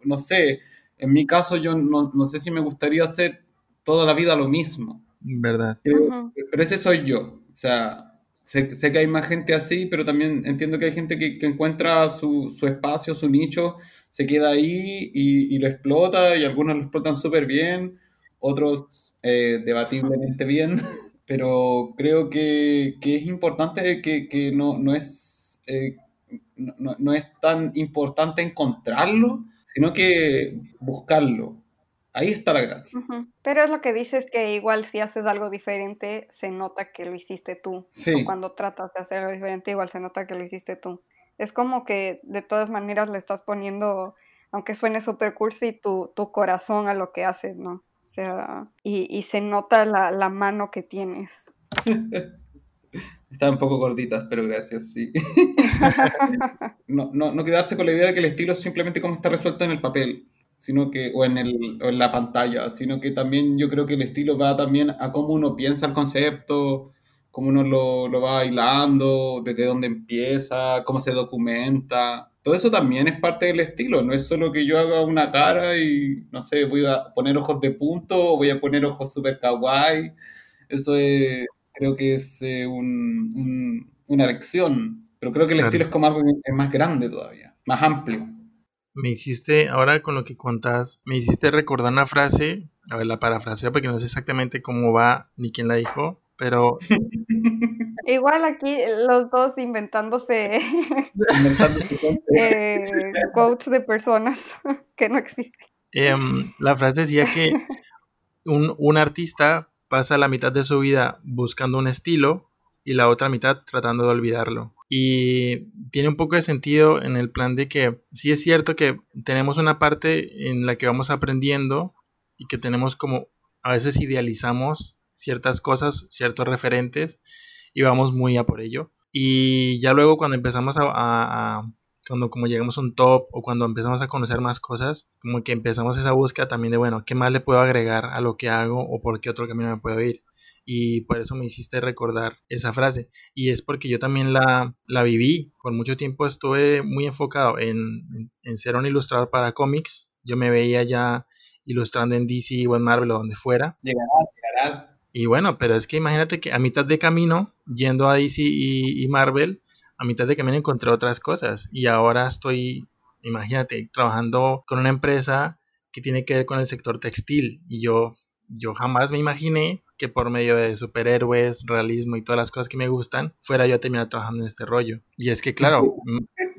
S3: no sé, en mi caso yo no, no sé si me gustaría hacer toda la vida lo mismo.
S1: ¿Verdad?
S3: Pero, pero ese soy yo, o sea Sé, sé, que hay más gente así, pero también entiendo que hay gente que, encuentra su, su, espacio, su nicho, se queda ahí y, y lo explota, y algunos lo explotan súper bien, otros eh, debatiblemente bien, pero creo que, que es importante que, que no, no, es, eh, no, no es tan importante encontrarlo, sino que buscarlo. Ahí está la gracia.
S2: Pero es lo que dices que igual si haces algo diferente, se nota que lo hiciste tú.
S3: Sí.
S2: O cuando tratas de hacer algo diferente, igual se nota que lo hiciste tú. Es como que de todas maneras le estás poniendo, aunque suene super cursi, tu, tu corazón a lo que haces, ¿no? O sea, y, y se nota la, la, mano que tienes.
S3: Están un poco gorditas, pero gracias, sí. no, no, no quedarse con la idea de que el estilo es simplemente como está resuelto en el papel sino que, o en, el, o en la pantalla, sino que también yo creo que el estilo va también a cómo uno piensa el concepto, cómo uno lo, lo va bailando, desde dónde empieza, cómo se documenta. Todo eso también es parte del estilo, no es solo que yo haga una cara y, no sé, voy a poner ojos de punto o voy a poner ojos super kawaii. Eso es, creo que es eh, un, un, una lección, pero creo que el claro. estilo es como algo es más grande todavía, más amplio.
S1: Me hiciste, ahora con lo que contás, me hiciste recordar una frase, a ver, la parafraseo porque no sé exactamente cómo va ni quién la dijo, pero...
S2: Igual aquí los dos inventándose, eh, quotes de personas que no existen.
S1: Eh, la frase decía que un, un artista pasa la mitad de su vida buscando un estilo y la otra mitad tratando de olvidarlo. Y tiene un poco de sentido en el plan de que sí es cierto que tenemos una parte en la que vamos aprendiendo y que tenemos como a veces idealizamos ciertas cosas, ciertos referentes y vamos muy a por ello. Y ya luego cuando empezamos a, cuando como llegamos a un top o cuando empezamos a conocer más cosas, como que empezamos esa búsqueda también de, bueno, ¿qué más le puedo agregar a lo que hago o por qué otro camino me puedo ir? Y por eso me hiciste recordar esa frase. Y es porque yo también la, la viví. Por mucho tiempo estuve muy enfocado en, en, en, ser un ilustrador para cómics. Yo me veía ya ilustrando en DC o en Marvel o donde fuera.
S3: Llegarás, llegarás.
S1: Y bueno, pero es que imagínate que a mitad de camino, yendo a DC y, y Marvel, a mitad de camino encontré otras cosas. Y ahora estoy, imagínate, trabajando con una empresa que tiene que ver con el sector textil. Y yo yo jamás me imaginé que por medio de superhéroes, realismo y todas las cosas que me gustan, fuera yo a terminar trabajando en este rollo. Y es que, claro, o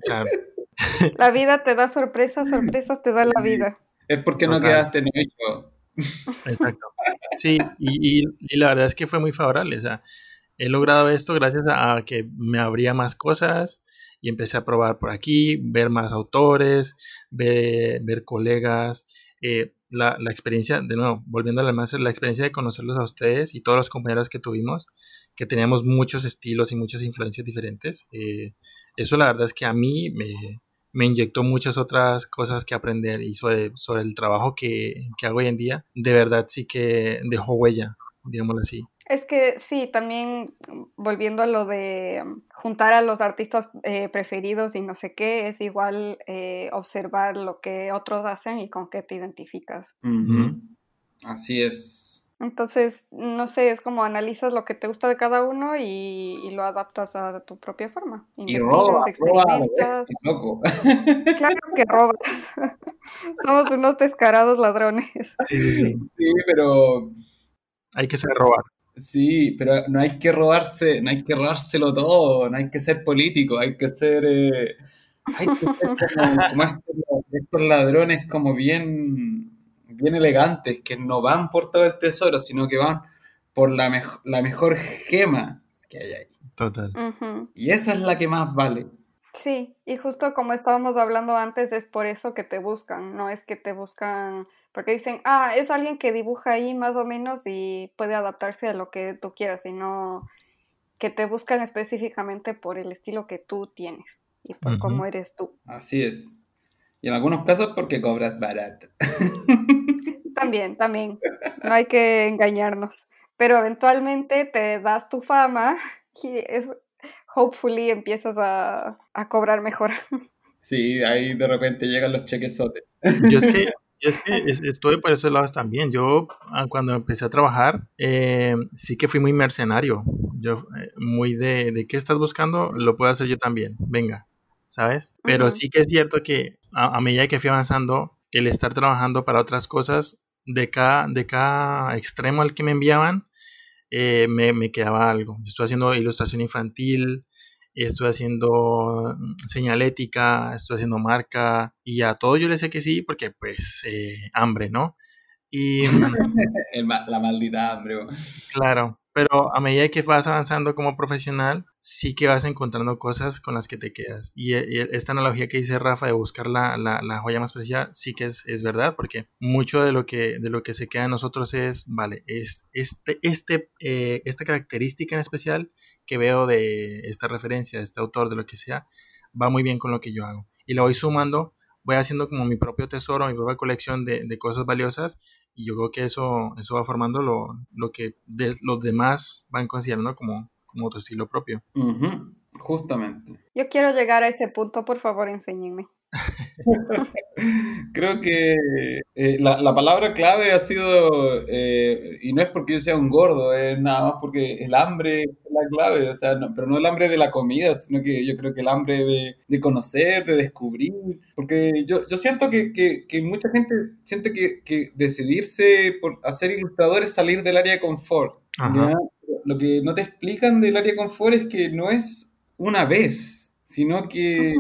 S1: sea,
S2: la vida te da sorpresas, sorpresas te da la vida.
S3: Es porque no quedaste en ello.
S1: Exacto. Sí, y, y, y, la verdad es que fue muy favorable. O sea, he logrado esto gracias a, a que me abría más cosas y empecé a probar por aquí, ver más autores, ver, ver colegas. Eh, la, experiencia, de nuevo, volviendo al máster, la experiencia de conocerlos a ustedes y todos los compañeros que tuvimos, que teníamos muchos estilos y muchas influencias diferentes, eh, eso la verdad es que a mí me, me, inyectó muchas otras cosas que aprender y sobre, sobre el trabajo que, que hago hoy en día, de verdad sí que dejó huella, digámoslo así.
S2: Es que sí, también volviendo a lo de juntar a los artistas eh, preferidos y no sé qué, es igual eh, observar lo que otros hacen y con qué te identificas.
S3: Uh -huh. Así es.
S2: Entonces, no sé, es como analizas lo que te gusta de cada uno y, y lo adaptas a tu propia forma.
S3: Y robas, experimentas. Roba, loco.
S2: Claro que robas. Somos unos descarados ladrones.
S1: Sí, sí,
S3: sí pero...
S1: Hay que saber robar.
S3: Sí, pero no hay que robarse, no hay que robárselo todo, no hay que ser político, hay que ser, eh, hay que ser como, como estos, estos, ladrones como bien, bien elegantes, que no van por todo el tesoro, sino que van por la, la mejor gema que hay ahí.
S1: Total.
S2: Uh -huh.
S3: Y esa es la que más vale.
S2: Sí, y justo como estábamos hablando antes, es por eso que te buscan, no es que te buscan porque dicen, ah, es alguien que dibuja ahí más o menos y puede adaptarse a lo que tú quieras, y no que te buscan específicamente por el estilo que tú tienes y por cómo eres tú.
S3: Así es. Y en algunos casos porque cobras barato.
S2: También, también. No hay que engañarnos. Pero eventualmente te das tu fama y es, hopefully empiezas a, a cobrar mejor.
S3: Sí, ahí de repente llegan los chequesotes.
S1: Yo es que, es que estuve por esos lados también. Yo ah, cuando empecé a trabajar, eh, sí que fui muy mercenario. Yo eh, muy de, de qué estás buscando, lo puedo hacer yo también. Venga, ¿sabes? Pero sí que es cierto que a, medida que fui avanzando, el estar trabajando para otras cosas, de cada, de cada extremo al que me enviaban, eh, me, me, quedaba algo. Estoy haciendo ilustración infantil, estoy haciendo mm, señalética, estoy haciendo marca y a todo yo le sé que sí porque pues eh, hambre, ¿no? Y
S3: la maldita hambre.
S1: Claro, pero a medida que vas avanzando como profesional, sí que vas encontrando cosas con las que te quedas. Y, esta analogía que dice Rafa de buscar la, la, joya más preciosa, sí que es, es, verdad, porque mucho de lo que, de lo que se queda en nosotros es, vale, es este, este, eh, esta característica en especial que veo de esta referencia, de este autor, de lo que sea, va muy bien con lo que yo hago. Y lo voy sumando voy haciendo como mi propio tesoro, mi propia colección de, de cosas valiosas y yo creo que eso, eso va formando lo, lo que los demás van considerando como, como otro estilo propio.
S3: Justamente.
S2: Yo quiero llegar a ese punto, por favor, enséñenme.
S3: Creo que eh, la, la, palabra clave ha sido, eh, y no es porque yo sea un gordo, es nada más porque el hambre es la clave, o sea, pero no el hambre de la comida, sino que yo creo que el hambre de, de conocer, de descubrir, porque yo, yo siento que, que, que, mucha gente siente que, que, decidirse por hacer ilustrador es salir del área de confort. Lo que no te explican del área de confort es que no es una vez, sino que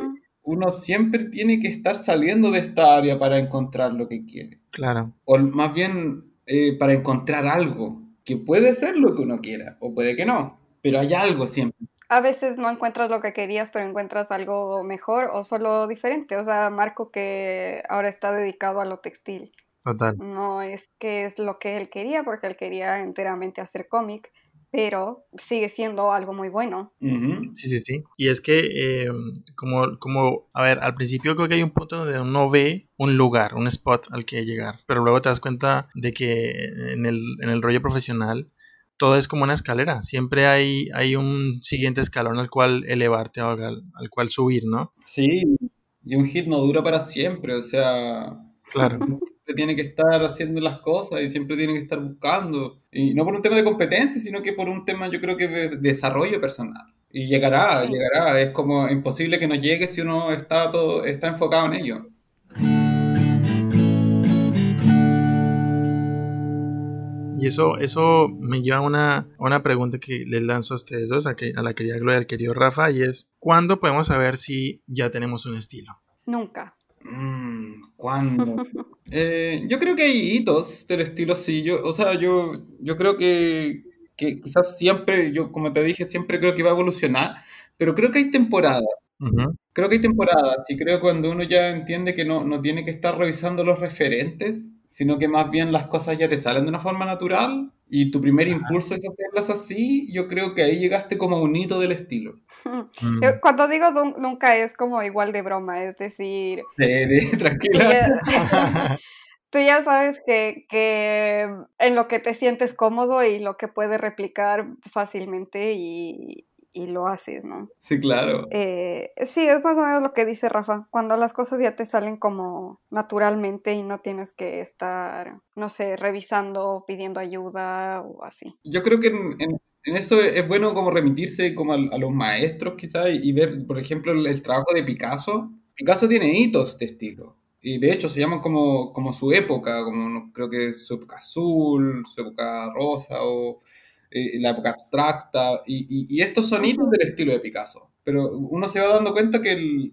S3: uno siempre tiene que estar saliendo de esta área para encontrar lo que quiere.
S1: Claro.
S3: O más bien eh, para encontrar algo, que puede ser lo que uno quiera, o puede que no, pero hay algo siempre.
S2: A veces no encuentras lo que querías, pero encuentras algo mejor o solo diferente. O sea, Marco que ahora está dedicado a lo textil.
S1: Total.
S2: No es que es lo que él quería, porque él quería enteramente hacer cómic, pero sigue siendo algo muy bueno.
S1: Sí, sí, sí. Y es que, eh, como, como, a ver, al principio creo que hay un punto donde uno ve un lugar, un spot al que llegar, pero luego te das cuenta de que en el, en el rollo profesional todo es como una escalera, siempre hay, hay un siguiente escalón al cual elevarte o al, al cual subir, ¿no?
S3: Sí, y un hit no dura para siempre, o sea...
S1: Claro.
S3: tiene que estar haciendo las cosas y siempre tiene que estar buscando. Y no por un tema de competencia, sino que por un tema, yo creo que de desarrollo personal. Y llegará, llegará. Es como imposible que no llegue si uno está, todo, está enfocado en ello.
S1: Y eso, eso me lleva a una, una pregunta que les lanzo a ustedes dos, a, que, a la querida Gloria, al querido Rafa, y es, ¿cuándo podemos saber si ya tenemos un estilo?
S2: Nunca.
S3: Mm, ¿Cuándo? Eh, yo creo que hay hitos del estilo sí. Yo, o sea, yo, yo creo que, que, quizás siempre, yo como te dije, siempre creo que va a evolucionar, pero creo que hay temporadas. Creo que hay temporadas y creo que cuando uno ya entiende que no, no tiene que estar revisando los referentes, sino que más bien las cosas ya te salen de una forma natural y tu primer impulso es hacerlas así, yo creo que ahí llegaste como a un hito del estilo.
S2: Mm. Cuando digo nunca es como igual de broma, es decir...
S3: tranquila.
S2: Tú ya, sabes que, que, en lo que te sientes cómodo y lo que puedes replicar fácilmente y, y lo haces, ¿no?
S3: Sí, claro.
S2: Eh, sí, es más o menos lo que dice Rafa, cuando las cosas ya te salen como naturalmente y no tienes que estar, no sé, revisando, pidiendo ayuda o así.
S3: Yo creo que en en eso es bueno como remitirse como a, los maestros quizás y, ver, por ejemplo, el, trabajo de Picasso. Picasso tiene hitos de estilo. Y de hecho se llaman como, como su época, como creo que es su época azul, su época rosa o eh, la época abstracta. Y, y, estos son hitos del estilo de Picasso. Pero uno se va dando cuenta que, el,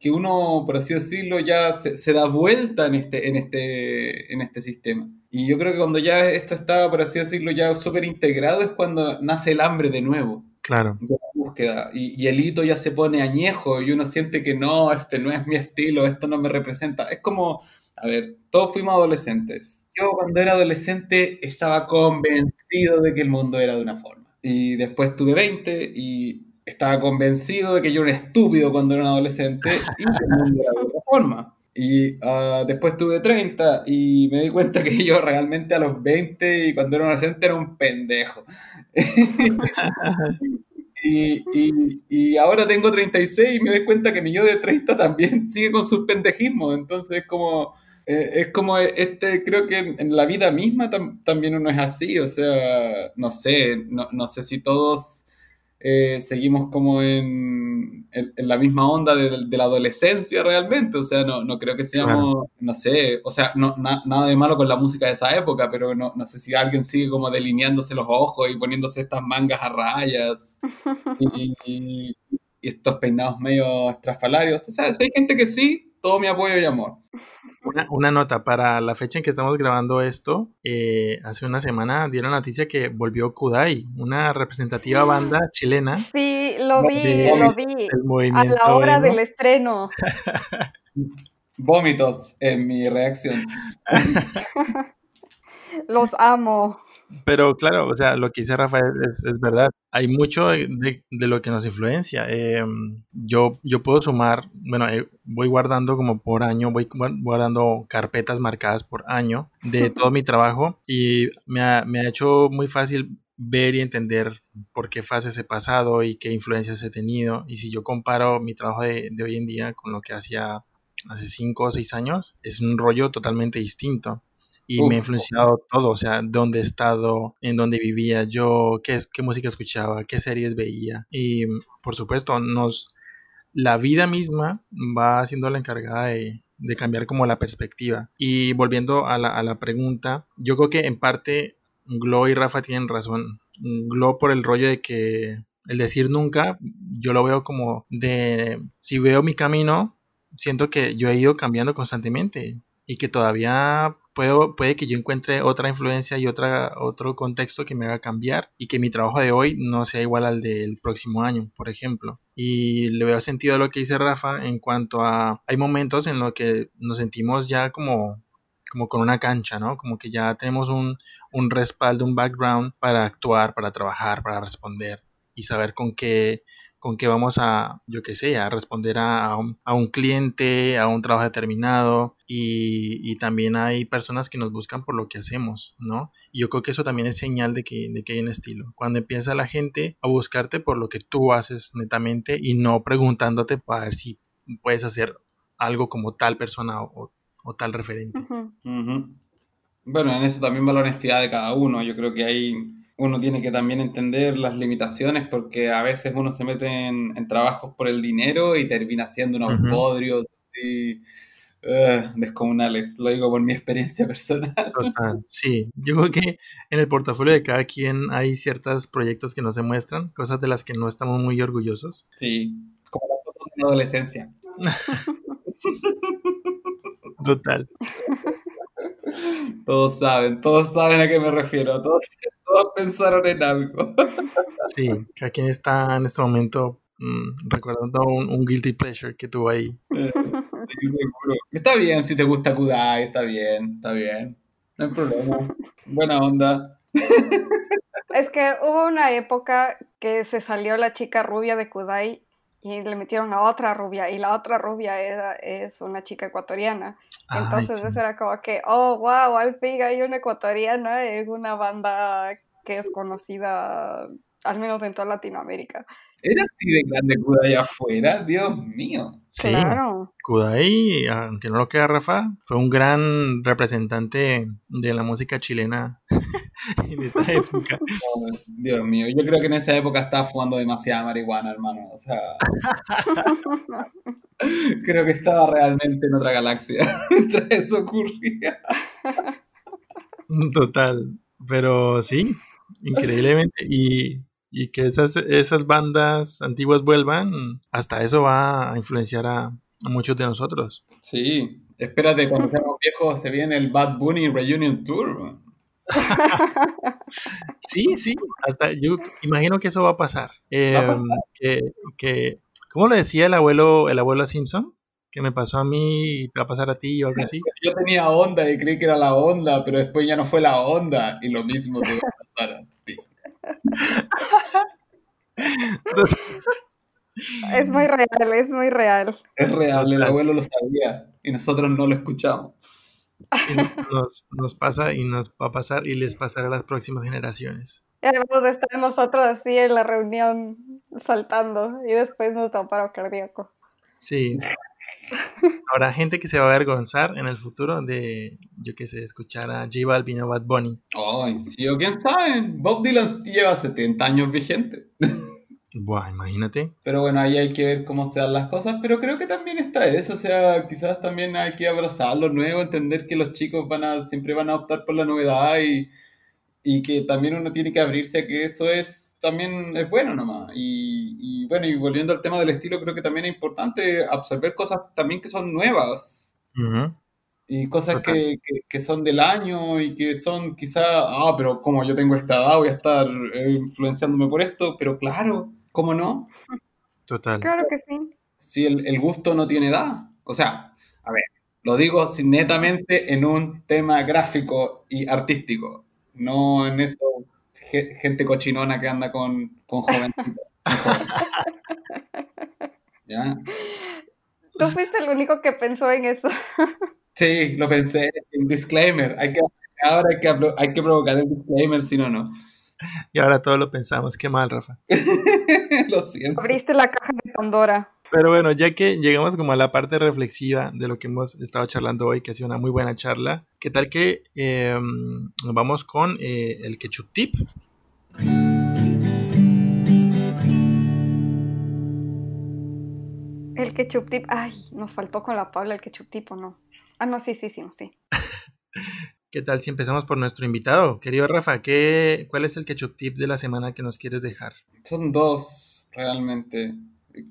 S3: que uno, por así decirlo, ya se, se da vuelta en este, en este, en este sistema. Y yo creo que cuando ya esto está, por así decirlo, ya súper integrado es cuando nace el hambre de nuevo.
S1: Claro.
S3: De la búsqueda. Y, el hito ya se pone añejo y uno siente que no, este no es mi estilo, esto no me representa. Es como, a ver, todos fuimos adolescentes. Yo cuando era adolescente estaba convencido de que el mundo era de una forma. y después tuve 20 y estaba convencido de que yo era un estúpido cuando era un adolescente y que el mundo era de otra forma. Y uh, después tuve 30 y me di cuenta que yo realmente a los 20 y cuando era un adolescente era un pendejo. y, y, y, ahora tengo 36 y me doy cuenta que mi yo de 30 también sigue con sus pendejismos. Entonces como... Eh, es como este, creo que en la vida misma tam también uno es así, o sea, no sé, no, no sé si todos eh, seguimos como en, en, la misma onda de, de, la adolescencia realmente, o sea, no, no creo que seamos, no sé, o sea, no, na, nada de malo con la música de esa época, pero no, no sé si alguien sigue como delineándose los ojos y poniéndose estas mangas a rayas y, y, y estos peinados medio estrafalarios, o sea, si hay gente que sí, todo mi apoyo y amor.
S1: Una, una, nota, para la fecha en que estamos grabando esto, eh, hace una semana dieron noticia que volvió Kudai, una representativa banda chilena.
S2: Sí, lo vi, de, lo vi. A la hora del estreno.
S3: Vómitos en mi reacción.
S2: Los amo.
S1: Pero claro, o sea, lo que dice Rafael es, es verdad. Hay mucho de, de, lo que nos influencia. Eh, yo, yo puedo sumar, bueno, eh, voy guardando como por año, voy guardando carpetas marcadas por año de todo mi trabajo y me ha, me ha hecho muy fácil ver y entender por qué fases he pasado y qué influencias he tenido. Y si yo comparo mi trabajo de, de hoy en día con lo que hacía hace 5 o 6 años, es un rollo totalmente distinto y Uf. me ha influenciado todo, o sea, dónde he estado, en dónde vivía yo, qué, qué música escuchaba, qué series veía. Y por supuesto, nos, la vida misma va siendo la encargada de, de cambiar como la perspectiva. Y volviendo a la, a la, pregunta, yo creo que en parte Glo y Rafa tienen razón. Glo por el rollo de que el decir nunca, yo lo veo como de, si veo mi camino, siento que yo he ido cambiando constantemente y que todavía puedo, puede que yo encuentre otra influencia y otro contexto que me haga cambiar y que mi trabajo de hoy no sea igual al del próximo año, por ejemplo. Y le veo sentido a lo que dice Rafa en cuanto a hay momentos en los que nos sentimos ya como como con una cancha, ¿no? Como que ya tenemos un respaldo, un background para actuar, para trabajar, para responder y saber con qué con qué vamos a, yo qué sé, a responder a, a, un, a, un, cliente, a un trabajo determinado y, y, también hay personas que nos buscan por lo que hacemos, ¿no? Y yo creo que eso también es señal de que, de que hay un estilo. Cuando empieza la gente a buscarte por lo que tú haces netamente y no preguntándote para ver si puedes hacer algo como tal persona o, o tal referente.
S3: Uh -huh. Uh -huh. Bueno, en eso también va la honestidad de cada uno. Yo creo que hay uno tiene que también entender las limitaciones porque a veces uno se mete en, en trabajos por el dinero y termina haciendo unos uh -huh. podrios y, uh, descomunales. Lo digo por mi experiencia personal.
S1: Total, sí. Yo creo que en el portafolio de cada quien hay ciertos proyectos que no se muestran, cosas de las que no estamos muy orgullosos.
S3: Sí, como las fotos de la adolescencia.
S1: Total.
S3: Todos saben, todos saben a qué me refiero, todos, todos pensaron en algo.
S1: Sí, cada quien está en este momento mmm, recordando un, un, guilty pleasure que tuvo ahí.
S3: Sí, seguro. Está bien si te gusta Kudai, está bien, está bien. No hay problema. Buena onda.
S2: Es que hubo una época que se salió la chica rubia de Kudai y le metieron a otra rubia y la otra rubia era, es una chica ecuatoriana. Entonces Ay, sí. era como que, oh, wow, al fin hay una ecuatoriana en una banda que es conocida, al menos en toda Latinoamérica.
S3: ¿Era así de grande Kudai afuera? Dios mío.
S1: Sí, claro. Kudai, aunque no lo crea Rafa, fue un gran representante de la música chilena en esa época.
S3: Oh, Dios mío, yo creo que en esa época estaba fumando demasiada marihuana, hermano. O sea, creo que estaba realmente en otra galaxia mientras eso ocurría.
S1: Total, pero sí, increíblemente. Y y que esas, esas bandas antiguas vuelvan, hasta eso va a influenciar a, a muchos de nosotros.
S3: Sí, espérate, cuando seamos viejos se viene el Bad Bunny Reunion Tour
S1: sí, sí, hasta yo imagino que eso va a pasar. Em, que, ¿Cómo le decía el abuelo, el abuelo Simpson? Que me pasó a mí y te va a pasar a ti o algo así.
S3: Yo tenía onda y creí que era la onda, pero después ya no fue la onda y lo mismo te va a pasar a ti.
S2: es muy real, es muy real.
S3: Es real, el abuelo lo sabía y nosotros no lo escuchamos
S1: nos, nos, pasa y nos va a pasar y les pasará a las próximas generaciones.
S2: Y además de estar nosotros así en la reunión saltando y después nos da un paro cardíaco.
S1: Sí. Habrá gente que se va a avergonzar en el futuro de, yo qué sé, escuchar a J Balvin o Bad Bunny.
S3: Ay, sí, o quién sabe. Bob Dylan lleva 70 años vigente.
S1: Buah, imagínate.
S3: Pero bueno, ahí hay que ver cómo se dan las cosas, pero creo que también está eso, o sea, quizás también hay que abrazar lo nuevo, entender que los chicos van a, siempre van a optar por la novedad y, y que también uno tiene que abrirse a que eso es también es bueno nomás. Y, y bueno, y volviendo al tema del estilo, creo que también es importante absorber cosas también que son nuevas. Y cosas que, que, son del año y que son quizá, ah, pero como yo tengo esta edad, voy a estar eh, influenciándome por esto, pero claro, ¿Cómo no?
S1: Total.
S2: Claro que sí.
S3: Sí, el, gusto no tiene edad. O sea, a ver, lo digo netamente en un tema gráfico y artístico, no en eso gente cochinona que anda con, con jovencitos. ¿Ya?
S2: Tú fuiste el único que pensó en eso.
S3: Sí, lo pensé. El disclaimer. Hay que, ahora hay que, hay que provocar el disclaimer, si no, no.
S1: Y ahora todo lo pensamos. Qué mal, Rafa.
S3: lo siento.
S2: Abriste la caja de Pandora.
S1: Pero bueno, ya que llegamos como a la parte reflexiva de lo que hemos estado charlando hoy, que ha sido una muy buena charla, ¿qué tal que em, nos vamos con eh, el ketchup tip?
S2: El ketchup tip, ay, nos faltó con la Paula el ketchup tip o no. Ah, no, sí, sí, sí, sí.
S1: ¿Qué tal si empezamos por nuestro invitado? Querido Rafa, ¿qué, ¿cuál es el ketchup tip de la semana que nos quieres dejar?
S3: Son dos, realmente.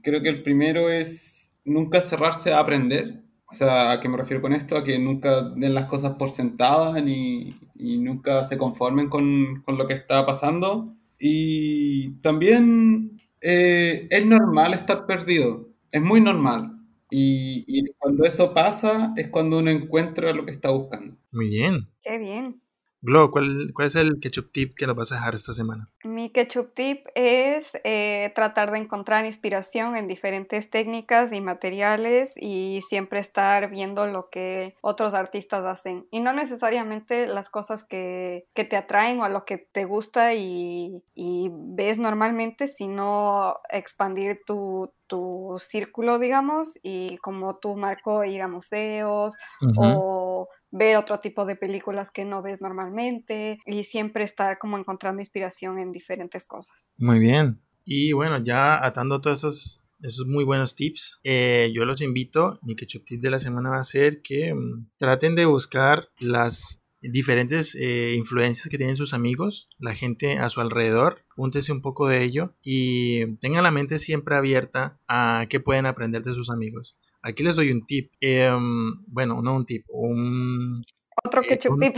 S3: Creo que el primero es nunca cerrarse a aprender. O sea, ¿a qué me refiero con esto? A que nunca den las cosas por sentadas ni, y nunca se conformen con, con, lo que está pasando. Y también eh, es normal estar perdido. Es muy normal. Y, y cuando eso pasa es cuando uno encuentra lo que está buscando.
S1: Muy bien.
S2: Qué bien.
S1: Glo, ¿cuál, ¿cuál, es el ketchup tip que nos vas a dejar esta semana?
S2: Mi ketchup tip es eh, tratar de encontrar inspiración en diferentes técnicas y materiales y siempre estar viendo lo que otros artistas hacen. Y no necesariamente las cosas que, que te atraen o a lo que te gusta y, y ves normalmente, sino expandir tu, tu círculo, digamos, y como tu marco ir a museos o ver otro tipo de películas que no ves normalmente y siempre estar como encontrando inspiración en diferentes cosas.
S1: Muy bien. Y bueno, ya atando todos esos, esos muy buenos tips, eh, yo los invito, mi ketchup tip de la semana va a ser que mm, traten de buscar las diferentes eh, influencias que tienen sus amigos, la gente a su alrededor, úntese un poco de ello y tengan la mente siempre abierta a qué pueden aprender de sus amigos. Aquí les doy un tip. Em, bueno, no un tip, un...
S2: Otro eh, ketchup tip.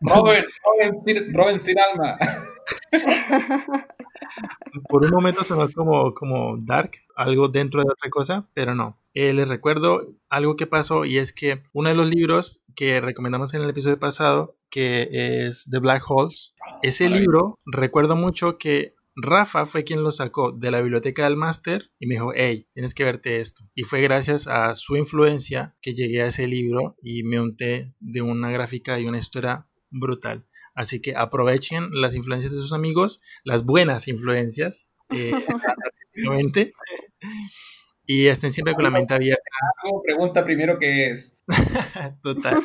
S3: Robin, Robin, sin, alma.
S1: Por un momento sonó como, como dark, algo dentro de otra cosa, pero no. Eh, les recuerdo algo que pasó y es que uno de los libros que recomendamos en el episodio pasado, que es The Black Holes, ese libro recuerdo mucho que Rafa fue quien lo sacó de la biblioteca del máster y me dijo, hey, tienes que verte esto. Y fue gracias a su influencia que llegué a ese libro y me unté de una gráfica y una historia brutal. Así que aprovechen las influencias de sus amigos, las buenas influencias, eh, y estén siempre con la mente abierta.
S3: Pregunta primero qué es.
S1: Total.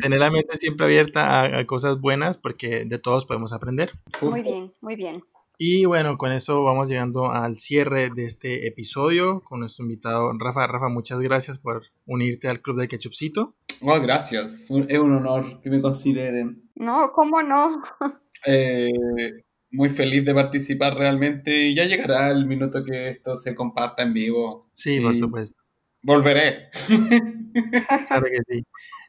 S1: Tener la mente siempre abierta a, a, cosas buenas porque de todos podemos aprender.
S2: Muy bien, muy bien.
S1: Y bueno, con eso vamos llegando al cierre de este episodio con nuestro invitado Rafa. Rafa, muchas gracias por unirte al Club de Ketchupcito.
S3: Oh, gracias. Es un honor que me consideren.
S2: No, ¿cómo no?
S3: Eh, muy feliz de participar realmente y ya llegará el minuto que esto se comparta en vivo.
S1: Sí, por supuesto.
S3: Volveré.
S1: claro que sí.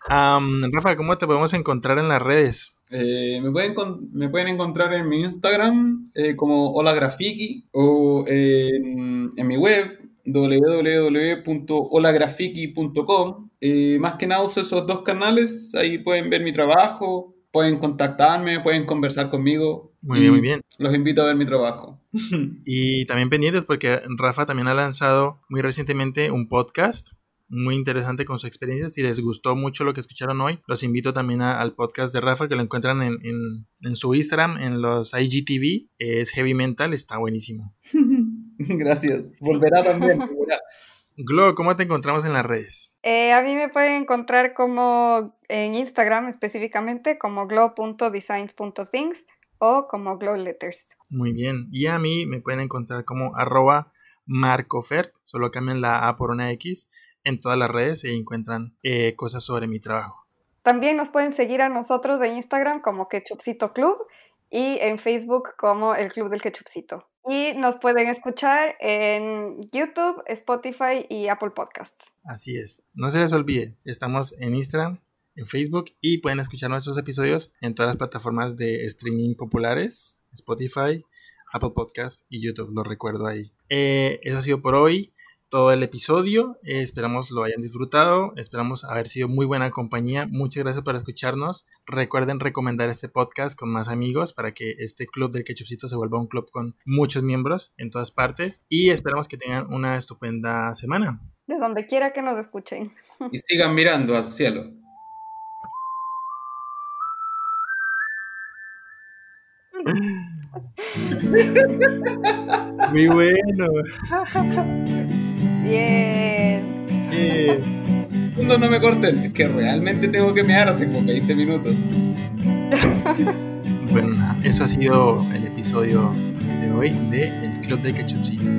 S1: Rafa, ¿cómo te podemos encontrar en las redes?
S3: Eh, me, pueden, me pueden encontrar en mi Instagram eh, como Hola Grafiki o en, mi web www.holagrafiki.com. Eh, más que nada uso esos dos canales, ahí pueden ver mi trabajo pueden contactarme, pueden conversar conmigo.
S1: Muy bien, muy bien.
S3: Los invito a ver mi trabajo.
S1: y también pendientes porque Rafa también ha lanzado muy recientemente un podcast muy interesante con su experiencia. Si les gustó mucho lo que escucharon hoy, los invito también al podcast de Rafa que lo encuentran en, su Instagram, en los IGTV. Es Heavy Mental, está buenísimo.
S3: Gracias. Volverá también.
S1: Glo, ¿cómo te encontramos en las redes?
S2: Eh, a mí me pueden encontrar como en Instagram específicamente como glow.designs.things o como glow letters.
S1: Muy bien. Y a mí me pueden encontrar como arroba marcofer, solo cambian la A por una X en todas las redes y encuentran eh, cosas sobre mi trabajo.
S2: También nos pueden seguir a nosotros en Instagram como Ketchupcito Club y en Facebook como el Club del Ketchupcito. Y nos pueden escuchar en YouTube, Spotify y Apple Podcasts.
S1: Así es. No se les olvide, estamos en Instagram, en Facebook y pueden escuchar nuestros episodios en todas las plataformas de streaming populares, Spotify, Apple Podcasts y YouTube, lo recuerdo ahí. Eh, eso ha sido por hoy todo el episodio. Eh, esperamos lo hayan disfrutado. Esperamos haber sido muy buena compañía. Muchas gracias por escucharnos. Recuerden recomendar este podcast con más amigos para que este club del Ketchupcito se vuelva un club con muchos miembros en todas partes. Y esperamos que tengan una estupenda semana.
S2: De donde quiera que nos escuchen.
S3: Y sigan mirando al cielo.
S1: Muy bueno.
S2: Bien.
S3: Bien. No, me corten, es que realmente tengo que mear hace como 20 minutos.
S1: bueno, eso ha sido el episodio de hoy de El Club de Ketchupcito.